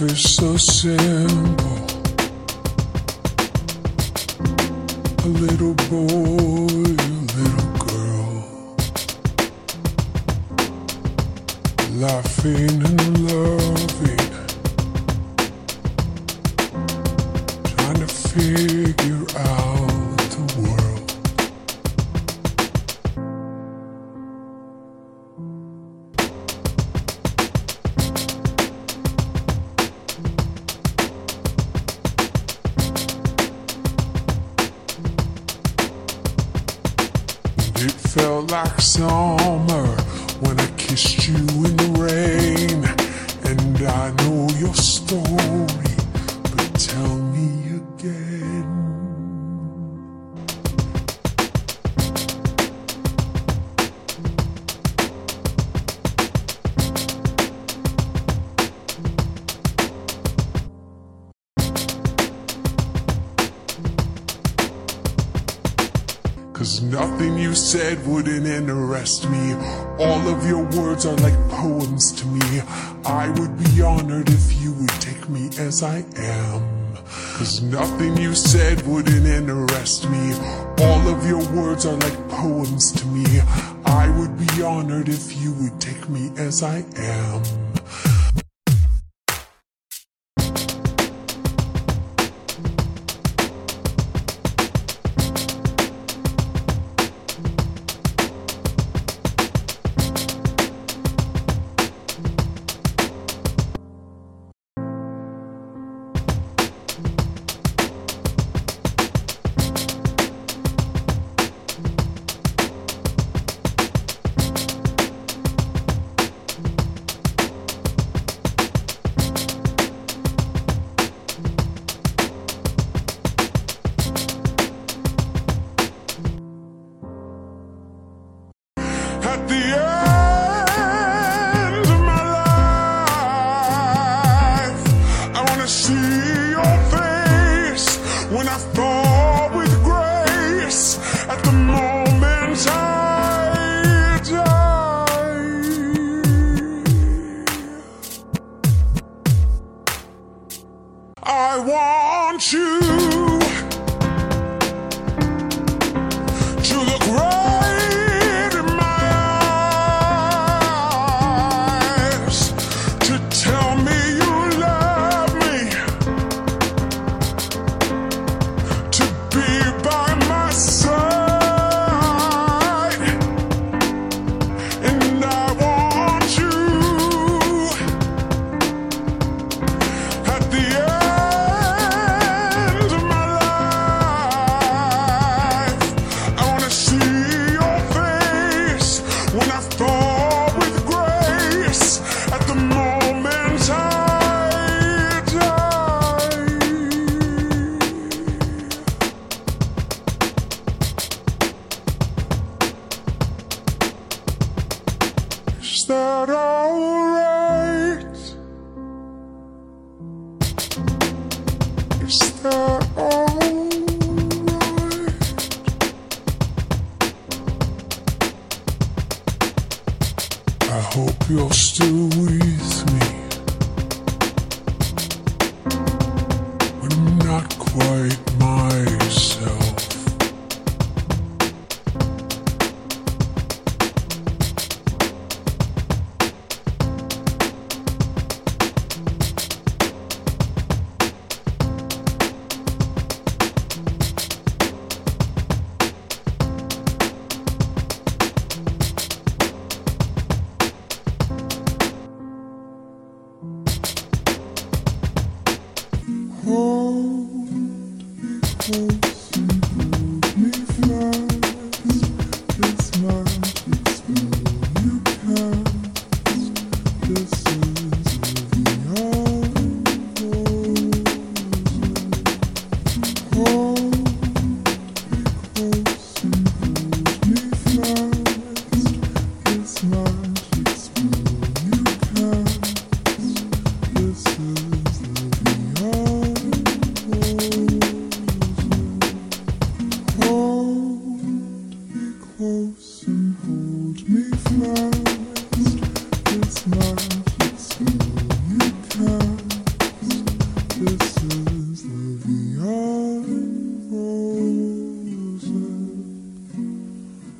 Life is so simple. A little boy, a little girl, laughing and loving, trying to figure out like summer when I kissed you Cause nothing you said wouldn't interest me. All of your words are like poems to me. I would be honored if you would take me as I am. Cause nothing you said wouldn't interest me. All of your words are like poems to me. I would be honored if you would take me as I am. Is that alright? Is that alright? I hope you're still with me. It's mine, it's mine,